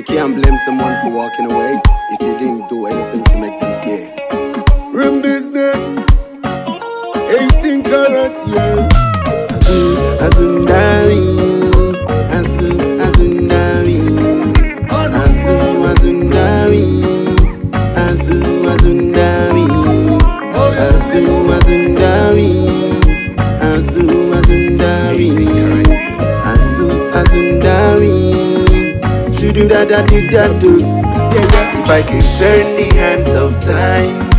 You can't blame someone for walking away if you didn't do anything to make them stay. Rim business, 18 carats, yeah. Azu, Azundari, Azu, Azundari, Azu, Azundari, Azu, Azundari, Azu, Azundari, Azu, Yeah, yeah. If I could turn the hands of time.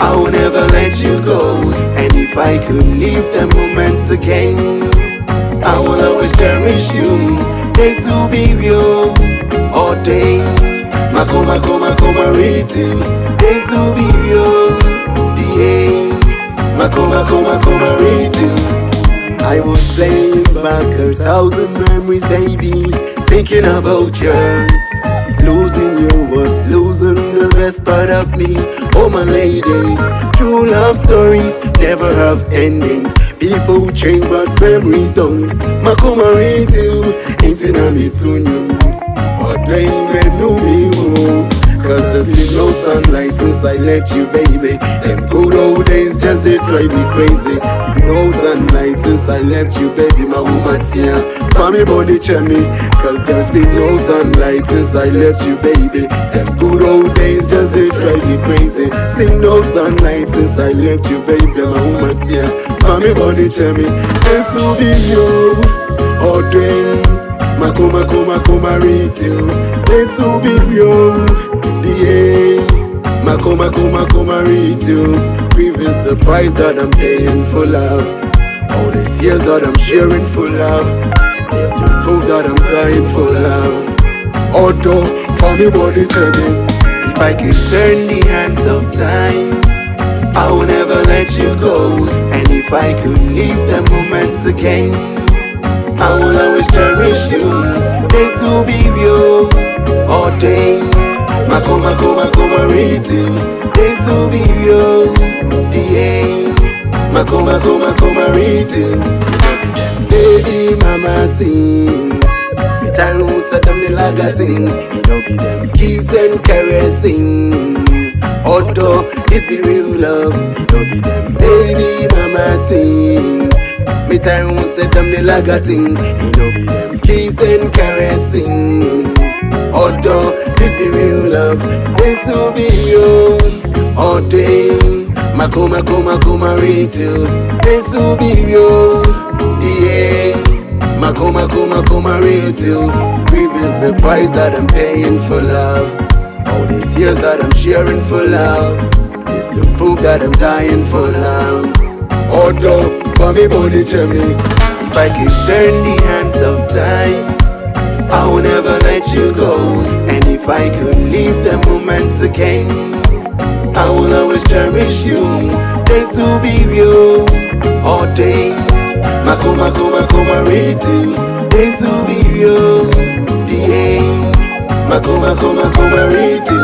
I will never let you go. And if I could live the moments again, I will always cherish you. This will be real all day. Mako, mako, mako, mariti. This will be real. DA. Mako, mako, mako, mariti. I was playing back a thousand memories, baby. Thinking about you. Losing you was losing the best part of me. Oh, my lady. True love stories never have endings. People change, but memories don't. Makoma read you, ain't in a sunlight since I left you, baby. Them good old days just they drive me crazy. No sunlight since I left you, baby. My woman here, for me body me. Cause there's been no sunlight since I left you, baby. Them good old days just they drive me crazy. Still no sunlight since I left you, baby. My woman here, for me body me. This will be you all day. Mako, mako, mako, married you. This will be you. Mako, mako, married you. Grief is the price that I'm paying for love. All the tears that I'm sharing for love. Is the proof that I'm dying for love. Although, for me, body turning. If I could turn the hands of time, I will never let you go. And if I could live the moments again, I will always cherish you. This will be real all day. Mako, mako, mako, mariti. This will be real. DA. Mako, mako, mako, mariti. Baby, mama ting. Bitarun sadam ni lagating. You know be them kiss and caressing. Although this be real love, you know be them baby mama ting. Me time say them the lagating, you know be them kiss and caressing. Although this be real love, this will be you all day. Mako mako mako marito, this will be you, yeah. Mako mako mako marito, grief is the price that I'm paying for love. All the tears that I'm sharing for love is to prove that I'm dying for love. Although, for me, body me, if I could turn the hands of time, I will never let you go. And if I could leave the moments again, I will always cherish you. Days will be real all day. Makoma, mako, mako, mariti. Days will be real. The end. Makoma, mako, mako, mariti.